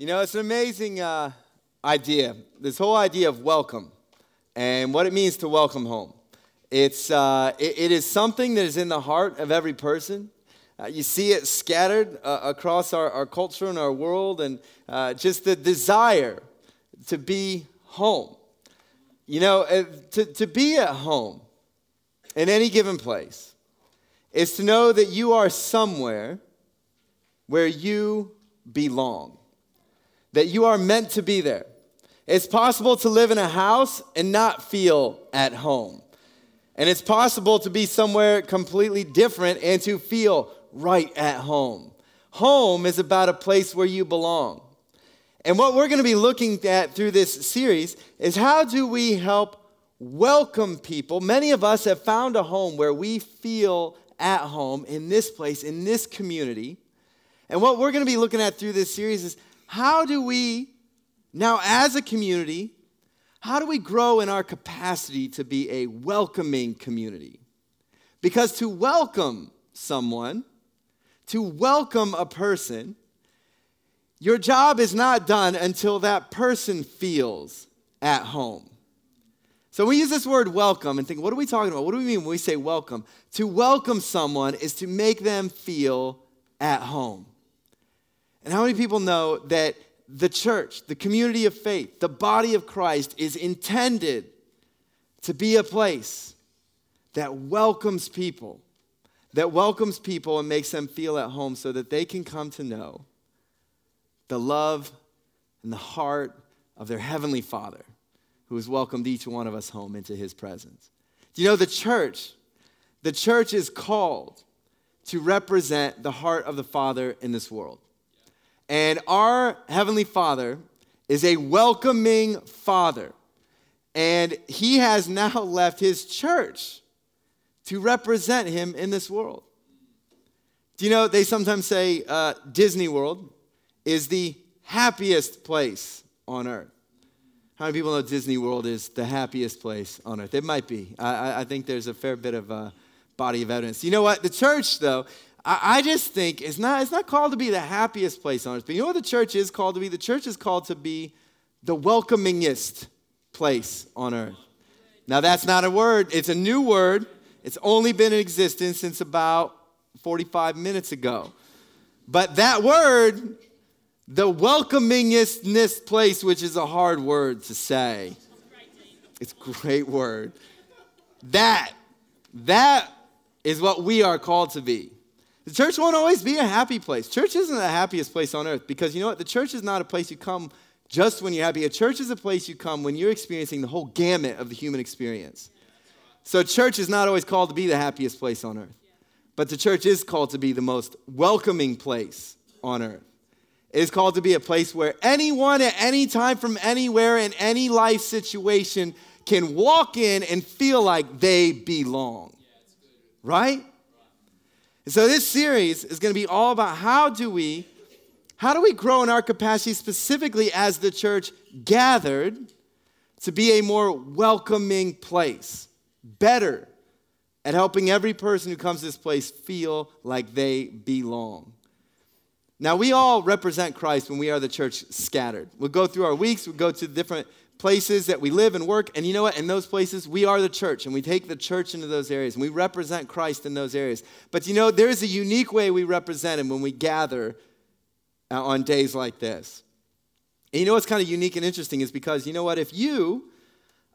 You know, it's an amazing uh, idea, this whole idea of welcome and what it means to welcome home. It's, uh, it, it is something that is in the heart of every person. Uh, you see it scattered uh, across our, our culture and our world, and uh, just the desire to be home. You know, uh, to, to be at home in any given place is to know that you are somewhere where you belong that you are meant to be there. It's possible to live in a house and not feel at home. And it's possible to be somewhere completely different and to feel right at home. Home is about a place where you belong. And what we're going to be looking at through this series is how do we help welcome people? Many of us have found a home where we feel at home in this place, in this community. And what we're going to be looking at through this series is how do we, now as a community, how do we grow in our capacity to be a welcoming community? Because to welcome someone, to welcome a person, your job is not done until that person feels at home. So we use this word welcome and think, what are we talking about? What do we mean when we say welcome? To welcome someone is to make them feel at home. And how many people know that the church, the community of faith, the body of Christ is intended to be a place that welcomes people, that welcomes people and makes them feel at home so that they can come to know the love and the heart of their heavenly Father who has welcomed each one of us home into his presence. Do you know the church? The church is called to represent the heart of the Father in this world. And our Heavenly Father is a welcoming Father. And He has now left His church to represent Him in this world. Do you know, they sometimes say uh, Disney World is the happiest place on earth. How many people know Disney World is the happiest place on earth? It might be. I, I think there's a fair bit of uh, body of evidence. You know what? The church, though, I, just think it's not, it's not called to be the happiest place on earth. But you know what the church is called to be? The church is called to be the welcomingest place on earth. Now, that's not a word, it's a new word. It's only been in existence since about 45 minutes ago. But that word, the welcomingest place, which is a hard word to say, it's a great word. That, that is what we are called to be. The church won't always be a happy place. Church isn't the happiest place on earth because you know what? The church is not a place you come just when you're happy. A church is a place you come when you're experiencing the whole gamut of the human experience. So, church is not always called to be the happiest place on earth, but the church is called to be the most welcoming place on earth. It is called to be a place where anyone at any time from anywhere in any life situation can walk in and feel like they belong. Right? And so this series is going to be all about how do we how do we grow in our capacity specifically as the church gathered to be a more welcoming place, better at helping every person who comes to this place feel like they belong. Now, we all represent Christ when we are the church scattered. We'll go through our weeks, we'll go to the different places that we live and work. And you know what? In those places, we are the church, and we take the church into those areas, and we represent Christ in those areas. But you know, there is a unique way we represent Him when we gather uh, on days like this. And you know what's kind of unique and interesting is because you know what? If you,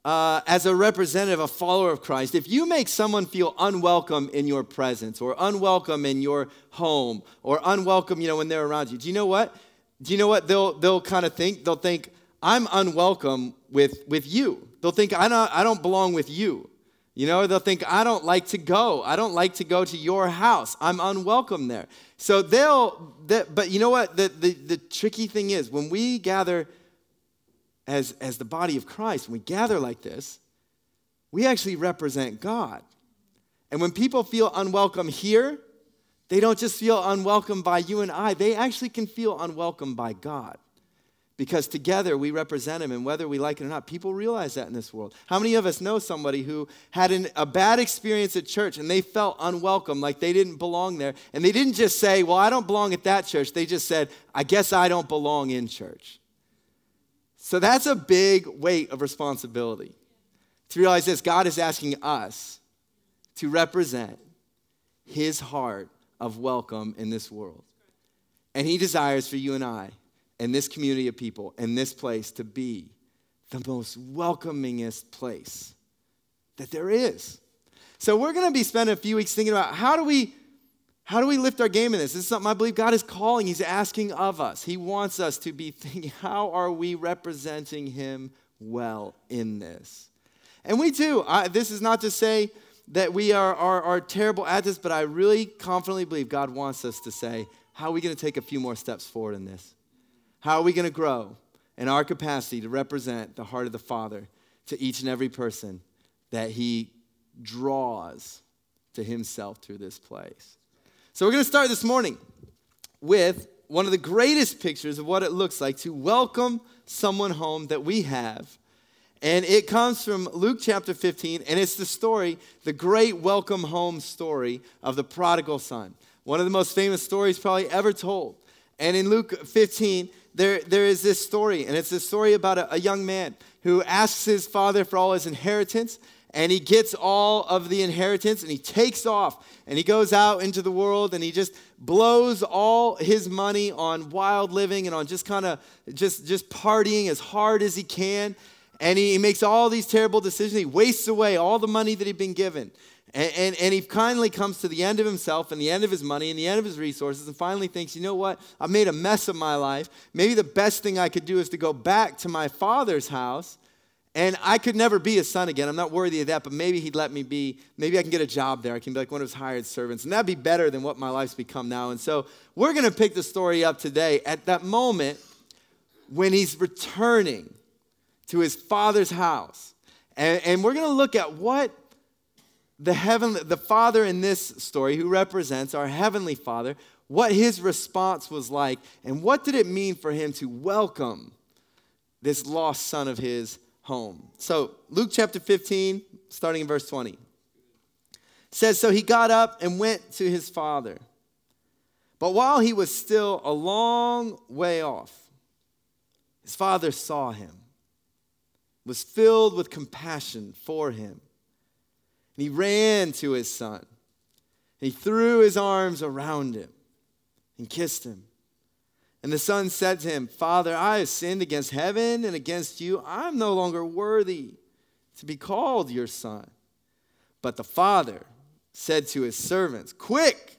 uh, as a representative, a follower of Christ, if you make someone feel unwelcome in your presence or unwelcome in your home or unwelcome, you know, when they're around you, do you know what? Do you know what they'll, they'll kind of think? They'll think, I'm unwelcome with, with you. They'll think I don't, I don't belong with you. You know, they'll think I don't like to go. I don't like to go to your house. I'm unwelcome there. So they'll, they, but you know what? The, the, the tricky thing is when we gather as, as the body of Christ, when we gather like this, we actually represent God. And when people feel unwelcome here, they don't just feel unwelcome by you and I, they actually can feel unwelcome by God. Because together we represent him and whether we like it or not people realize that in this world. How many of us know somebody who had an, a bad experience at church and they felt unwelcome like they didn't belong there? And they didn't just say well i don't belong at that church. They just said i guess i don't belong in church. So that's a big weight of responsibility. To realize this god is asking us to represent his heart of welcome in this world. And he desires for you and i and this community of people and this place to be the most welcomingest place that there is. So we're going to be spending a few weeks thinking about how do we how do we lift our game in this? This is something I believe God is calling. He's asking of us. He wants us to be thinking, how are we representing Him well in this? And we do. I, this is not to say that we are, are, are terrible at this, but I really confidently believe God wants us to say, how are we going to take a few more steps forward in this? How are we going to grow in our capacity to represent the heart of the Father to each and every person that He draws to Himself through this place? So, we're going to start this morning with one of the greatest pictures of what it looks like to welcome someone home that we have. And it comes from Luke chapter 15, and it's the story, the great welcome home story of the prodigal son. One of the most famous stories probably ever told. And in Luke 15, there, there is this story, and it's a story about a, a young man who asks his father for all his inheritance, and he gets all of the inheritance and he takes off and he goes out into the world and he just blows all his money on wild living and on just kind of just just partying as hard as he can and he, he makes all these terrible decisions. He wastes away all the money that he'd been given and, and, and, he kindly comes to the end of himself and the end of his money and the end of his resources and finally thinks, you know what? I've made a mess of my life. Maybe the best thing I could do is to go back to my father's house. And I could never be his son again. I'm not worthy of that, but maybe he'd let me be. Maybe I can get a job there. I can be like one of his hired servants. And that'd be better than what my life's become now. And so we're going to pick the story up today at that moment when he's returning to his father's house. And, and we're going to look at what the heaven, the father in this story, who represents our heavenly father, what his response was like, and what did it mean for him to welcome this lost son of his home. So, Luke chapter 15, starting in verse 20, says, So he got up and went to his father. But while he was still a long way off, his father saw him, was filled with compassion for him and he ran to his son. He threw his arms around him and kissed him. And the son said to him, Father, I have sinned against heaven and against you. I'm no longer worthy to be called your son. But the father said to his servants, Quick,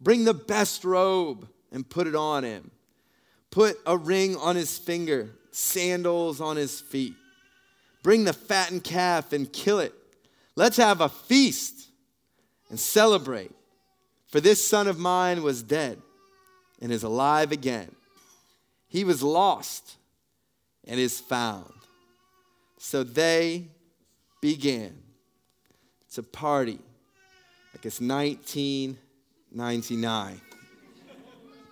bring the best robe and put it on him. Put a ring on his finger, sandals on his feet. Bring the fattened calf and kill it Let's have a feast and celebrate. For this son of mine was dead and is alive again. He was lost and is found. So they began to party like it's 1999.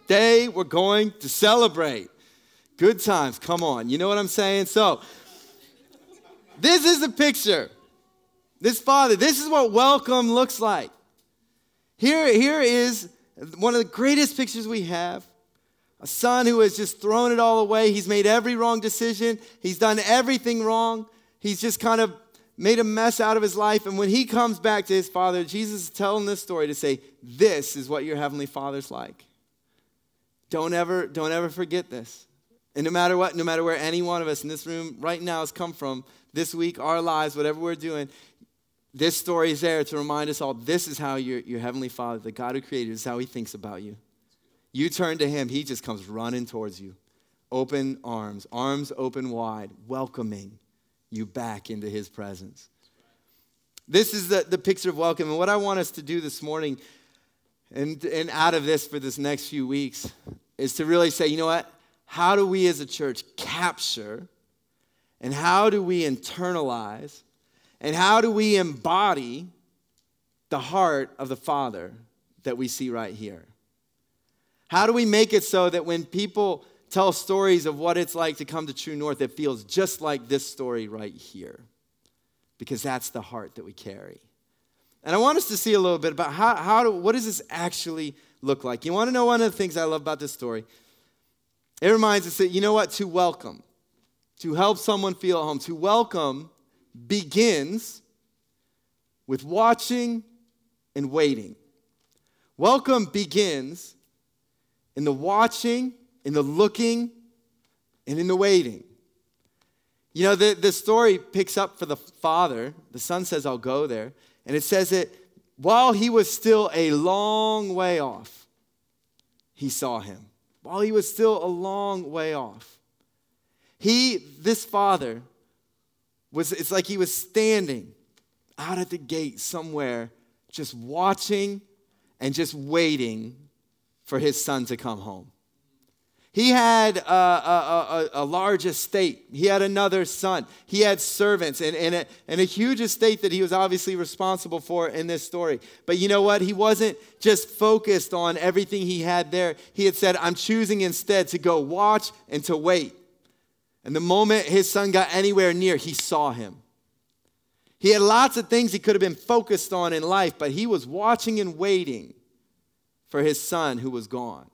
they were going to celebrate. Good times, come on. You know what I'm saying? So, this is a picture this father, this is what welcome looks like. Here, here is one of the greatest pictures we have a son who has just thrown it all away. He's made every wrong decision, he's done everything wrong. He's just kind of made a mess out of his life. And when he comes back to his father, Jesus is telling this story to say, This is what your heavenly father's like. Don't ever, don't ever forget this. And no matter what, no matter where any one of us in this room right now has come from, this week, our lives, whatever we're doing, this story is there to remind us all this is how your, your Heavenly Father, the God who created is how He thinks about you. You turn to Him, He just comes running towards you. Open arms, arms open wide, welcoming you back into His presence. This is the, the picture of welcome. And what I want us to do this morning and, and out of this for this next few weeks is to really say, you know what? How do we as a church capture and how do we internalize and how do we embody the heart of the Father that we see right here? How do we make it so that when people tell stories of what it's like to come to True North, it feels just like this story right here, because that's the heart that we carry. And I want us to see a little bit about how, how do, what does this actually look like? You want to know one of the things I love about this story? It reminds us that, you know what, to welcome, to help someone feel at home, to welcome begins with watching and waiting. Welcome begins in the watching, in the looking, and in the waiting. You know, the, the story picks up for the father. The son says, I'll go there. And it says that while he was still a long way off, he saw him. While he was still a long way off. He, this father, was it's like he was standing out at the gate somewhere, just watching and just waiting for his son to come home. He had a, a, a, a, large estate. He had another son. He had servants and, and, a, and a huge estate that he was obviously responsible for in this story. But you know what? He wasn't just focused on everything he had there. He had said, I'm choosing instead to go watch and to wait. And the moment his son got anywhere near, he saw him. He had lots of things he could have been focused on in life, but he was watching and waiting for his son who was gone.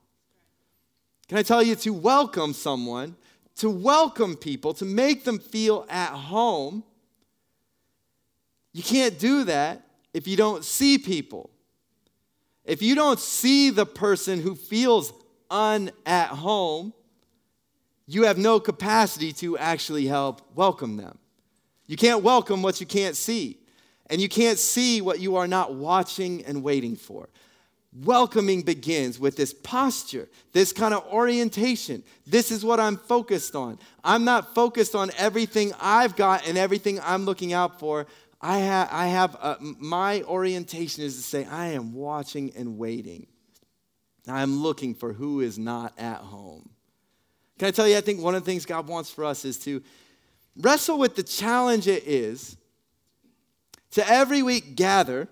Can I tell you to welcome someone, to welcome people, to make them feel at home? You can't do that if you don't see people. If you don't see the person who feels un at home, you have no capacity to actually help welcome them. You can't welcome what you can't see, and you can't see what you are not watching and waiting for. Welcoming begins with this posture, this kind of orientation. This is what I'm focused on. I'm not focused on everything I've got and everything I'm looking out for. I, ha- I have uh, a, my orientation is to say, I am watching and waiting. I'm looking for who is not at home. Can I tell you, I think one of the things God wants for us is to wrestle with the challenge it is to every week gather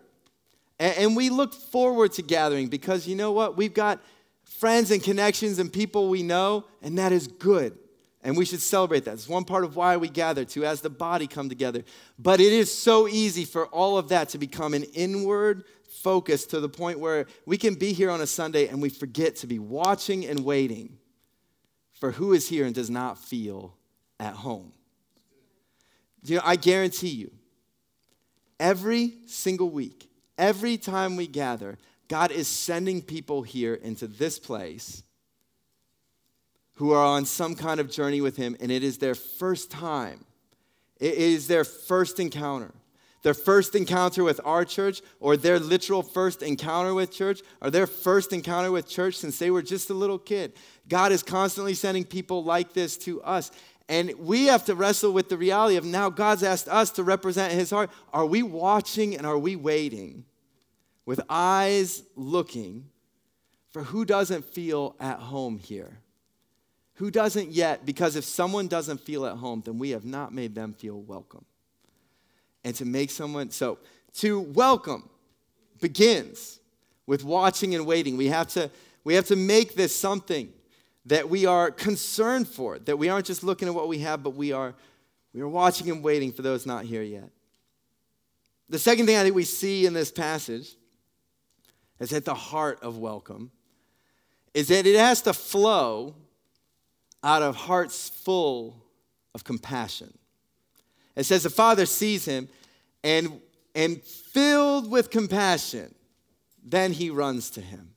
and, we look forward to gathering because you know what? We've got friends and connections and people we know, and that is good. And we should celebrate that. It's one part of why we gather to, as the body come together. But it is so easy for all of that to become an inward focus to the point where we can be here on a Sunday and we forget to be watching and waiting for who is here and does not feel at home. You know, I guarantee you, every single week, Every time we gather, God is sending people here into this place who are on some kind of journey with Him, and it is their first time. It is their first encounter. Their first encounter with our church, or their literal first encounter with church, or their first encounter with church since they were just a little kid. God is constantly sending people like this to us. And we have to wrestle with the reality of now God's asked us to represent his heart. Are we watching and are we waiting with eyes looking for who doesn't feel at home here? Who doesn't yet? Because if someone doesn't feel at home, then we have not made them feel welcome. And to make someone, so to welcome begins with watching and waiting. We have to, we have to make this something that we are concerned for, that we aren't just looking at what we have, but we are, we are watching and waiting for those not here yet. The second thing I think we see in this passage is at the heart of welcome, is that it has to flow out of hearts full of compassion. It says the father sees him and, and filled with compassion, then he runs to him.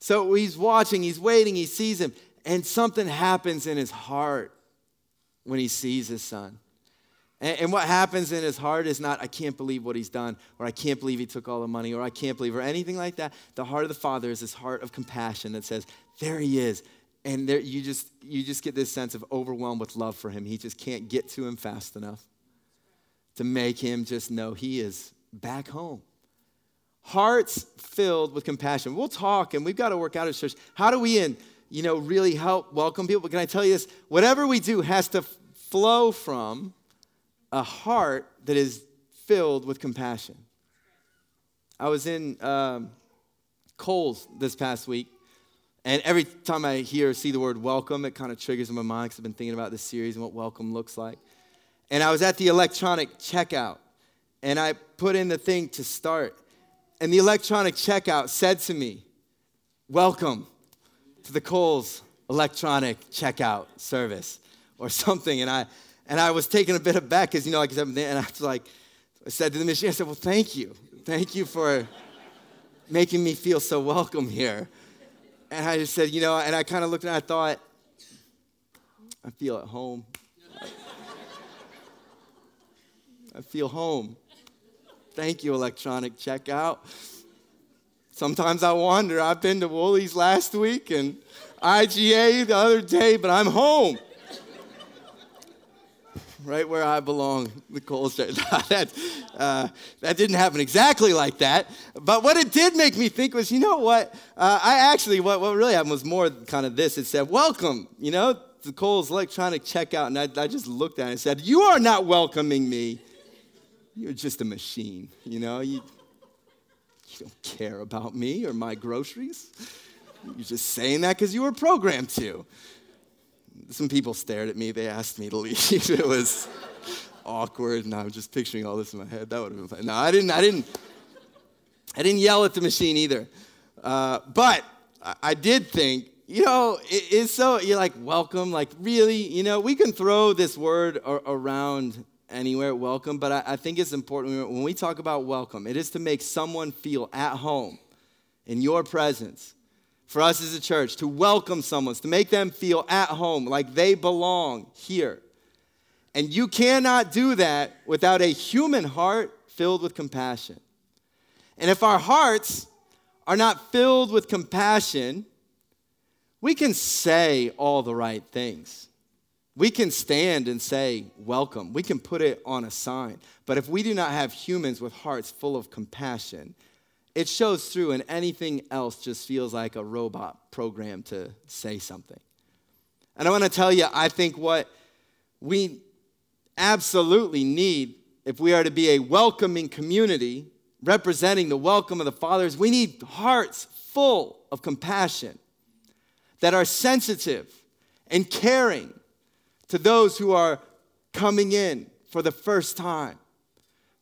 So he's watching, he's waiting, he sees him, and something happens in his heart when he sees his son. And, and, what happens in his heart is not, I can't believe what he's done, or I can't believe he took all the money, or I can't believe, or anything like that. The heart of the Father is this heart of compassion that says, There he is. And there, you, just, you just get this sense of overwhelmed with love for him. He just can't get to him fast enough to make him just know he is back home hearts filled with compassion. We'll talk and we've got to work out at church. How do we in, you know, really help welcome people? But can I tell you this? Whatever we do has to flow from a heart that is filled with compassion. I was in um, Coles this past week, And every time I hear or see the word welcome, it kind of triggers in my mind because I've been thinking about this series and what welcome looks like. And I was at the electronic checkout and I put in the thing to start. And the electronic checkout said to me, Welcome to the Coles electronic checkout service or something. And I, and I was taken a bit aback because, you know, like, and I was like, I said to the machine, I said, Well, thank you. Thank you for making me feel so welcome here. And I just said, you know, and I kind of looked and I thought, I feel at home. I feel home. Thank you, electronic checkout. Sometimes I wonder. I've been to Woolies last week and IGA the other day, but I'm home right where I belong, the Coles that, uh, that didn't happen exactly like that. But what it did make me think was, you know what? Uh, I actually, what, what really happened was more kind of this. It said, welcome, you know, the electronic checkout. And I, I just looked at it and said, you are not welcoming me. You're just a machine, you know? You, you don't care about me or my groceries. You're just saying that because you were programmed to some people stared at me. They asked me to leave. it was awkward, and I'm just picturing all this in my head. That would have been fun. No, I didn't. I didn't. I didn't yell at the machine either. Uh, but I, I, did think, you know, it, it's so you're like welcome. Like really, you know, we can throw this word around anywhere, welcome. But I, I think it's important when we talk about welcome. It is to make someone feel at home in your presence for us as a church to welcome someone, to make them feel at home, like they belong here. And you cannot do that without a human heart filled with compassion. And if our hearts are not filled with compassion, we can say all the right things. We can stand and say, Welcome. We can put it on a sign. But if we do not have humans with hearts full of compassion, it shows through, and anything else just feels like a robot programmed to say something. And I want to tell you, I think what we absolutely need if we are to be a welcoming community representing the welcome of the fathers, we need hearts full of compassion that are sensitive and caring to those who are coming in for the first time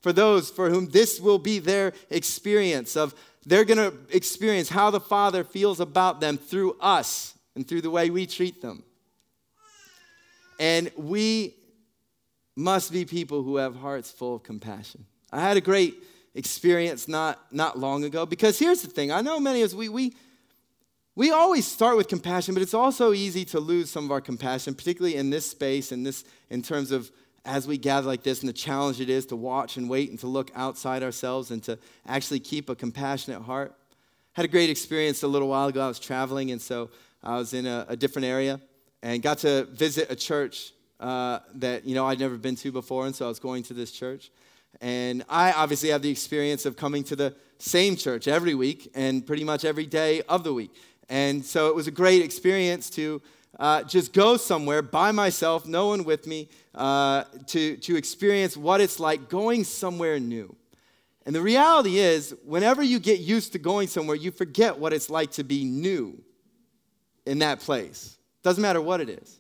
for those for whom this will be their experience of they're going to experience how the father feels about them through us and through the way we treat them. And we must be people who have hearts full of compassion. I had a great experience not not long ago because here's the thing i know many of us we we we always start with compassion but it's also easy to lose some of our compassion particularly in this space and this in terms of as we gather like this and the challenge it is to watch and wait and to look outside ourselves and to actually keep a compassionate heart. Had a great experience a little while ago. I was traveling, and so I was in a, a different area and got to visit a church uh, that you know I'd never been to before, and so I was going to this church. And I obviously have the experience of coming to the same church every week and pretty much every day of the week. And so it was a great experience to uh, just go somewhere by myself, no one with me, uh, to, to experience what it's like going somewhere new. And the reality is, whenever you get used to going somewhere, you forget what it's like to be new in that place. Doesn't matter what it is.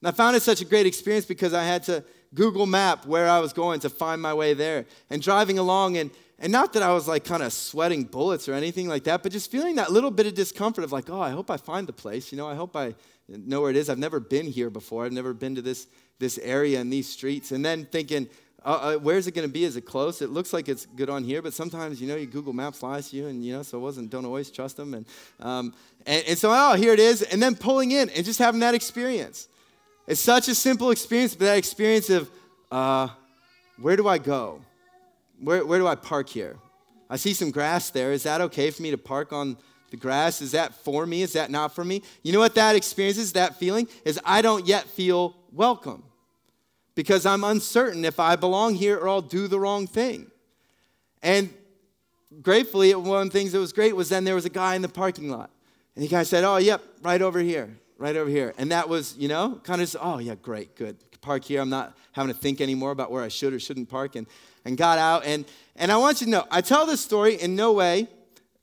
And I found it such a great experience because I had to Google map where I was going to find my way there. And driving along, and, and not that I was like kind of sweating bullets or anything like that, but just feeling that little bit of discomfort of like, oh, I hope I find the place. You know, I hope I know where it is. I've never been here before. I've never been to this, this area and these streets. And then thinking, uh, uh, where's it going to be? Is it close? It looks like it's good on here, but sometimes, you know, you Google Maps lies to you, and, you know, so it wasn't, don't always trust them. And, um, and, and so, oh, here it is. And then pulling in and just having that experience. It's such a simple experience, but that experience of, uh, where do I go? Where, where do I park here? I see some grass there. Is that okay for me to park on the grass, is that for me? Is that not for me? You know what that experience is, that feeling? Is I don't yet feel welcome because I'm uncertain if I belong here or I'll do the wrong thing. And gratefully, one of the things that was great was then there was a guy in the parking lot. And the guy said, Oh, yep, right over here, right over here. And that was, you know, kind of, oh, yeah, great, good. Park here. I'm not having to think anymore about where I should or shouldn't park. And, and got out. And, and I want you to know, I tell this story in no way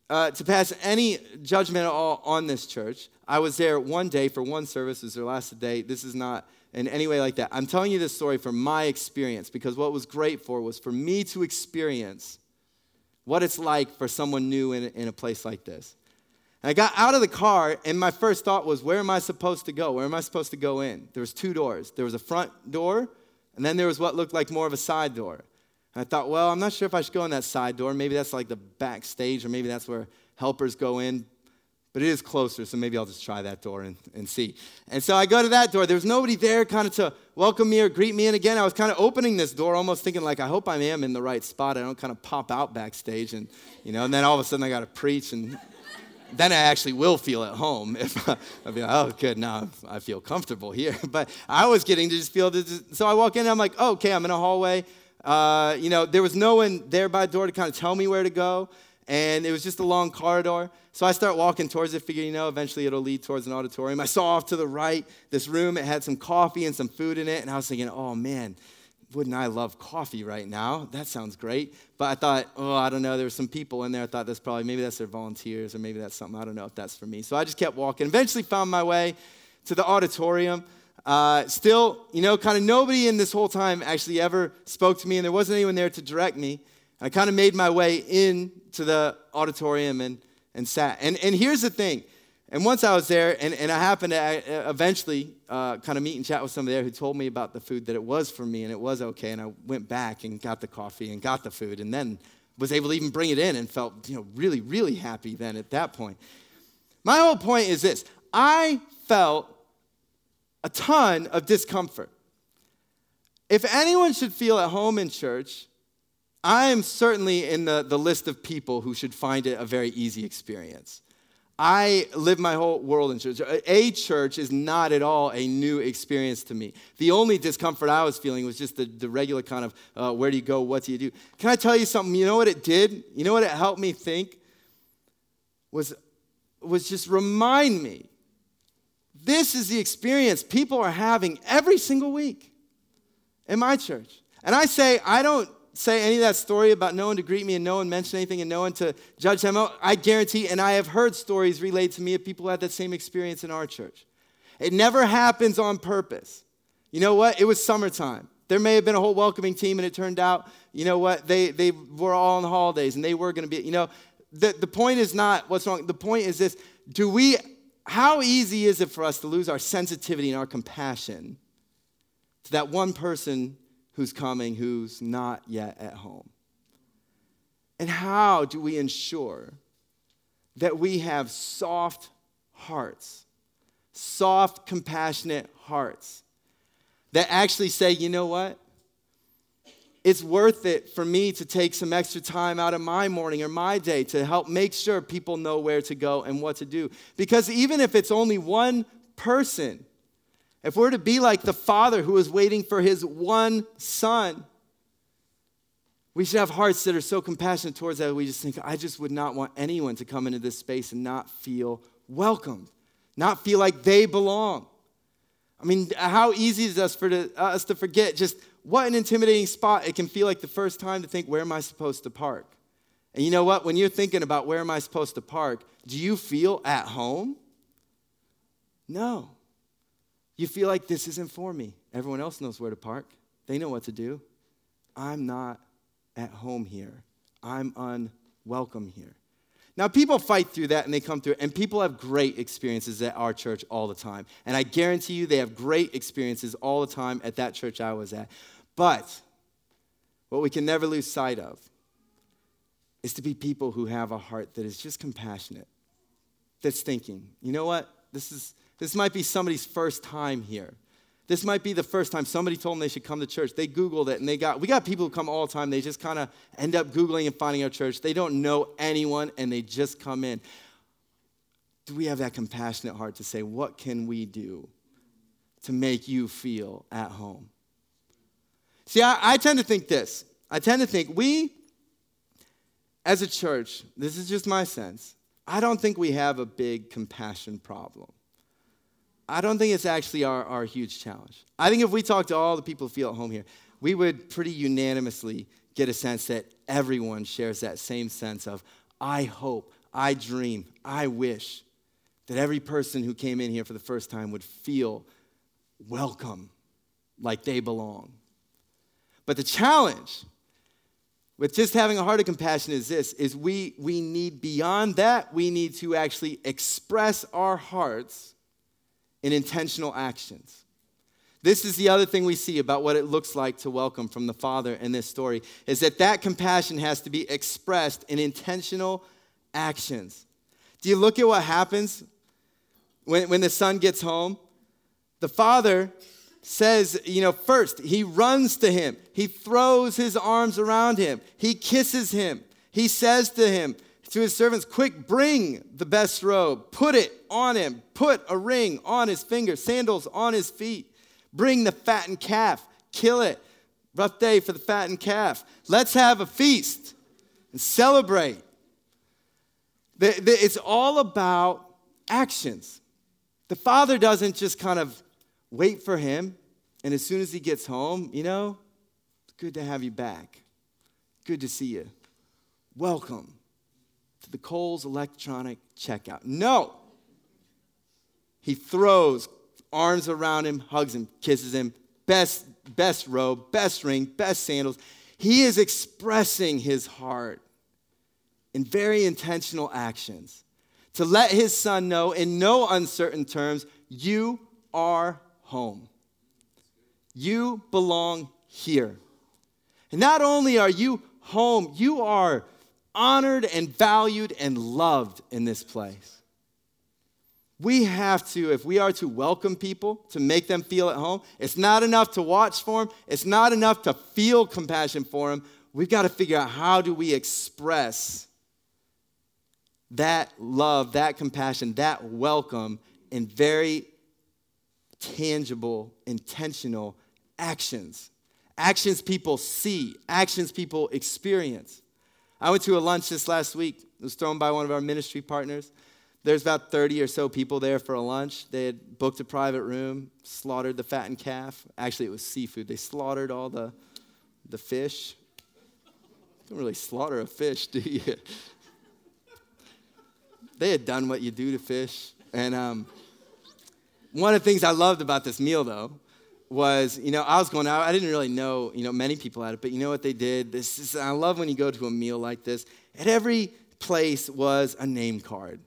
uh, to pass any judgment at all on this church. I was there one day for one service. It was their last day. This is not in any way like that. I'm telling you this story from my experience because what was great for was for me to experience what it's like for someone new in, in a place like this. And I got out of the car, and my first thought was, where am I supposed to go? Where am I supposed to go in? There was two doors. There was a front door, and then there was what looked like more of a side door. And I thought, well, I'm not sure if I should go in that side door. Maybe that's like the backstage, or maybe that's where helpers go in but it is closer, so maybe I'll just try that door and, and see. And so I go to that door. There was nobody there kind of to welcome me or greet me. And again, I was kind of opening this door, almost thinking like, I hope I am in the right spot. I don't kind of pop out backstage and, you know, and then all of a sudden I got to preach and then I actually will feel at home. If I, will be like, oh, good, now I feel comfortable here. But I was getting to just feel this. So I walk in and I'm like, oh, okay, I'm in a hallway. Uh, you know, there was no one there by the door to kind of tell me where to go and it was just a long corridor. So I start walking towards it, figuring, you know, eventually it'll lead towards an auditorium. I saw off to the right this room. It had some coffee and some food in it, and I was thinking, oh man, wouldn't I love coffee right now? That sounds great. But I thought, oh, I don't know. There were some people in there. I thought that's probably, maybe that's their volunteers, or maybe that's something. I don't know if that's for me. So I just kept walking. Eventually found my way to the auditorium. Uh, still, you know, kind of nobody in this whole time actually ever spoke to me, and there wasn't anyone there to direct me. I kind of made my way into the auditorium and, and sat. And, and here's the thing. And once I was there, and, and I happened to uh, eventually uh, kind of meet and chat with somebody there who told me about the food that it was for me and it was okay. And I went back and got the coffee and got the food and then was able to even bring it in and felt you know, really, really happy then at that point. My whole point is this I felt a ton of discomfort. If anyone should feel at home in church, I am certainly in the, the list of people who should find it a very easy experience. I live my whole world in church. A church is not at all a new experience to me. The only discomfort I was feeling was just the, the regular kind of uh, where do you go, what do you do. Can I tell you something? You know what it did? You know what it helped me think? Was, was just remind me this is the experience people are having every single week in my church. And I say, I don't say any of that story about no one to greet me and no one mention anything and no one to judge them. Oh, I guarantee, and I have heard stories relayed to me of people who had that same experience in our church. It never happens on purpose. You know what? It was summertime. There may have been a whole welcoming team, and it turned out, you know what? They, they were all on holidays and they were going to be, you know, the, the point is not what's wrong. The point is this do we, how easy is it for us to lose our sensitivity and our compassion to that one person who's coming who's not yet at home? And how do we ensure that we have soft hearts, soft, compassionate hearts that actually say, you know what? It's worth it for me to take some extra time out of my morning or my day to help make sure people know where to go and what to do. Because even if it's only one person, if we're to be like the father who is waiting for his one son, we should have hearts that are so compassionate towards that we just think, I just would not want anyone to come into this space and not feel welcomed, not feel like they belong. I mean, how easy is it for to, us to forget just what an intimidating spot it can feel like the first time to think, where am I supposed to park? And you know what? When you're thinking about where am I supposed to park, do you feel at home? No. You feel like this isn't for me. Everyone else knows where to park, they know what to do. I'm not at home here, I'm unwelcome here. Now, people fight through that and they come through, and people have great experiences at our church all the time. And I guarantee you, they have great experiences all the time at that church I was at. But what we can never lose sight of is to be people who have a heart that is just compassionate, that's thinking, you know what? This is, this might be somebody's first time here. This might be the first time somebody told them they should come to church. They Googled it and they got, we got people who come all the time. They just kind of end up Googling and finding our church. They don't know anyone and they just come in. Do we have that compassionate heart to say, what can we do to make you feel at home? See, I, I tend to think this. I tend to think we, as a church, this is just my sense, I don't think we have a big compassion problem. I don't think it's actually our, our huge challenge. I think if we talk to all the people who feel at home here, we would pretty unanimously get a sense that everyone shares that same sense of, I hope, I dream, I wish that every person who came in here for the first time would feel welcome, like they belong. But the challenge with just having a heart of compassion is this is we we need beyond that we need to actually express our hearts in intentional actions. This is the other thing we see about what it looks like to welcome from the father in this story is that that compassion has to be expressed in intentional actions. Do you look at what happens when, when the son gets home? The father says, you know, first, he runs to him, he throws his arms around him, he kisses him, he says to him, to his servants, Quick, bring the best robe, put it on him, put a ring on his finger, sandals on his feet, bring the fattened calf, kill it. Rough day for the fattened calf. Let's have a feast and celebrate. It's all about actions. The father doesn't just kind of wait for him. And as soon as he gets home, you know, good to have you back. Good to see you. Welcome to the Coles electronic checkout. No. He throws arms around him, hugs him, kisses him. Best, best robe, best ring, best sandals. He is expressing his heart in very intentional actions to let his son know in no uncertain terms, you are home. You belong here. And not only are you home, you are honored and valued and loved in this place. We have to, if we are to welcome people, to make them feel at home, it's not enough to watch for them, it's not enough to feel compassion for them. We've got to figure out how do we express that love, that compassion, that welcome in very tangible, intentional actions. Actions people see, actions people experience. I went to a lunch this last week. It was thrown by one of our ministry partners. There's about 30 or so people there for a lunch. They had booked a private room, slaughtered the fattened calf. Actually, it was seafood. They slaughtered all the, the fish. You don't really slaughter a fish, do you? they had done what you do to fish. And um, one of the things I loved about this meal, though, was, you know, I was going out. I didn't really know, you know, many people at it, but you know what they did? This is, I love when you go to a meal like this. At every place was a name card.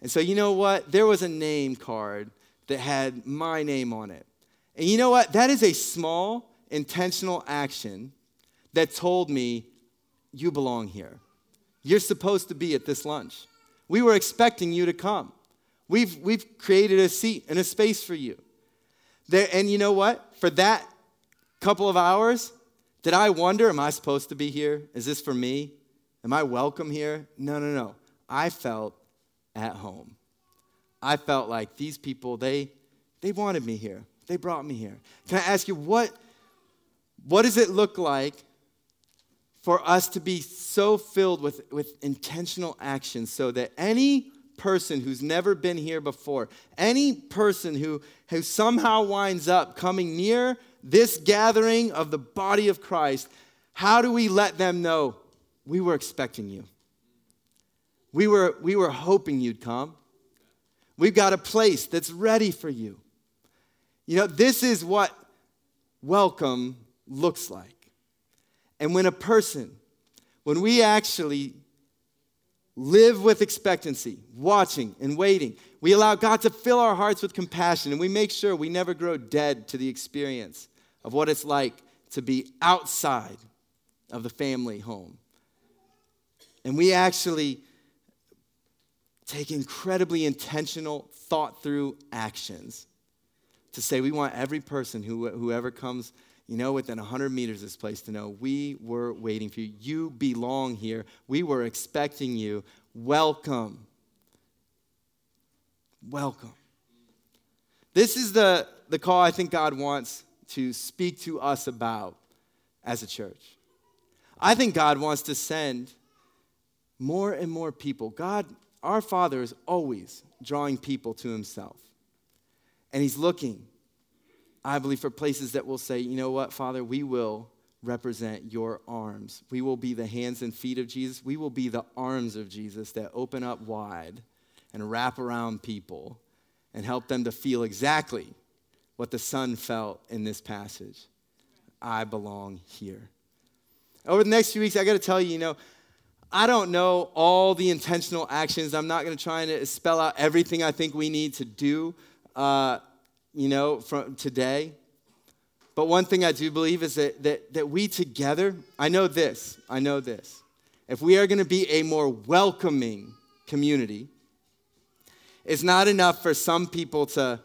And so, you know what? There was a name card that had my name on it. And you know what? That is a small, intentional action that told me, you belong here. You're supposed to be at this lunch. We were expecting you to come. We've, we've created a seat and a space for you. There, and you know what? For that couple of hours, did I wonder, am I supposed to be here? Is this for me? Am I welcome here? No, no, no. I felt at home. I felt like these people, they, they wanted me here. They brought me here. Can I ask you, what, what does it look like for us to be so filled with, with intentional action so that any person who's never been here before, any person who, who somehow winds up coming near this gathering of the body of Christ, how do we let them know we were expecting you? We were, we were hoping you'd come. We've got a place that's ready for you. You know, this is what welcome looks like. And when a person, when we actually live with expectancy, watching and waiting. We allow God to fill our hearts with compassion, and we make sure we never grow dead to the experience of what it's like to be outside of the family home. And we actually take incredibly intentional, thought through actions to say we want every person who, whoever comes you know, within 100 meters of this place to know we were waiting for you. You belong here. We were expecting you. Welcome. Welcome. This is the, the call I think God wants to speak to us about as a church. I think God wants to send more and more people. God, our Father, is always drawing people to Himself. And He's looking I believe, for places that will say, you know what, Father, we will represent your arms. We will be the hands and feet of Jesus. We will be the arms of Jesus that open up wide and wrap around people and help them to feel exactly what the Son felt in this passage I belong here. Over the next few weeks, I got to tell you, you know, I don't know all the intentional actions. I'm not going to try and spell out everything I think we need to do, uh, you know, from today. But one thing I do believe is that, that, that we together, I know this, I know this. If we are going to be a more welcoming community, it's not enough for some people to,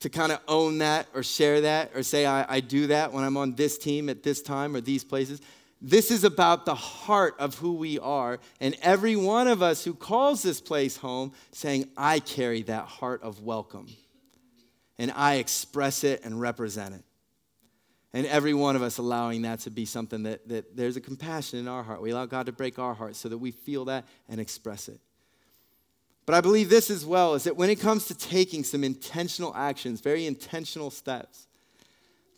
to kind of own that or share that or say, I, I do that when I'm on this team at this time or these places. This is about the heart of who we are, and every one of us who calls this place home saying, I carry that heart of welcome, and I express it and represent it. And every one of us allowing that to be something that, that there's a compassion in our heart. We allow God to break our hearts so that we feel that and express it. But I believe this as well is that when it comes to taking some intentional actions, very intentional steps,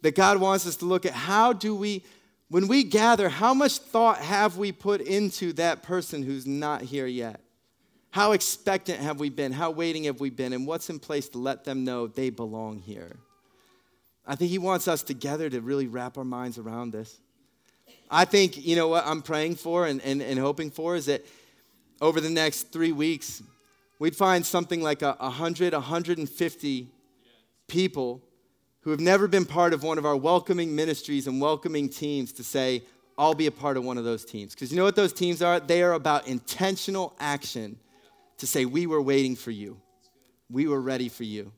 that God wants us to look at how do we when we gather, how much thought have we put into that person who's not here yet? How expectant have we been? How waiting have we been? And what's in place to let them know they belong here? I think He wants us together to really wrap our minds around this. I think, you know, what I'm praying for and, and, and hoping for is that over the next three weeks, we'd find something like a 100, 150 people who have never been part of one of our welcoming ministries and welcoming teams to say, I'll be a part of one of those teams. Because you know what those teams are? They are about intentional action to say, We were waiting for you, we were ready for you.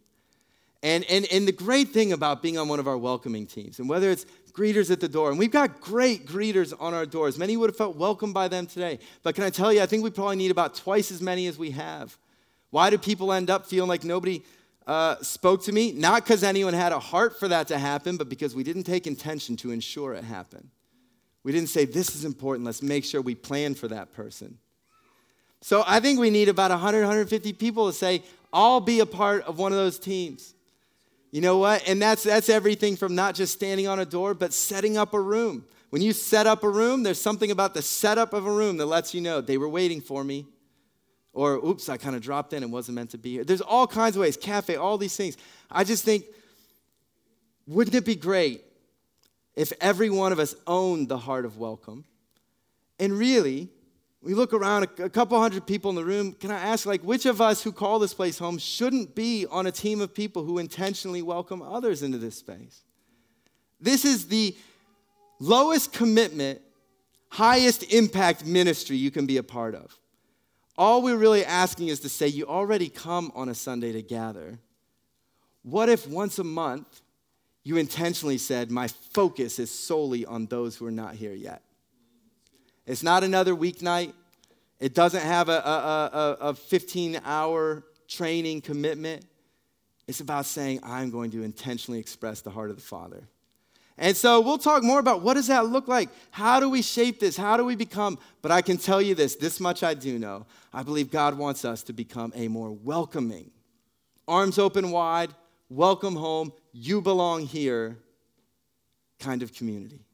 And, and, and the great thing about being on one of our welcoming teams, and whether it's greeters at the door, and we've got great greeters on our doors. Many would have felt welcomed by them today. But can I tell you, I think we probably need about twice as many as we have. Why do people end up feeling like nobody uh, spoke to me, not because anyone had a heart for that to happen, but because we didn't take intention to ensure it happened. We didn't say, This is important, let's make sure we plan for that person. So I think we need about 100, 150 people to say, I'll be a part of one of those teams. You know what? And that's, that's everything from not just standing on a door, but setting up a room. When you set up a room, there's something about the setup of a room that lets you know they were waiting for me. Or, oops, I kind of dropped in and wasn't meant to be here. There's all kinds of ways, cafe, all these things. I just think, wouldn't it be great if every one of us owned the heart of welcome? And really, we look around, a, couple hundred people in the room. Can I ask, like, which of us who call this place home shouldn't be on a team of people who intentionally welcome others into this space? This is the lowest commitment, highest impact ministry you can be a part of. All we're really asking is to say, you already come on a Sunday to gather. What if once a month you intentionally said, my focus is solely on those who are not here yet? It's not another weeknight. It doesn't have a, a, a, a 15 hour training commitment. It's about saying, I'm going to intentionally express the heart of the Father. And so we'll talk more about what does that look like? How do we shape this? How do we become? But I can tell you this, this much I do know. I believe God wants us to become a more welcoming, arms open wide, welcome home, you belong here kind of community.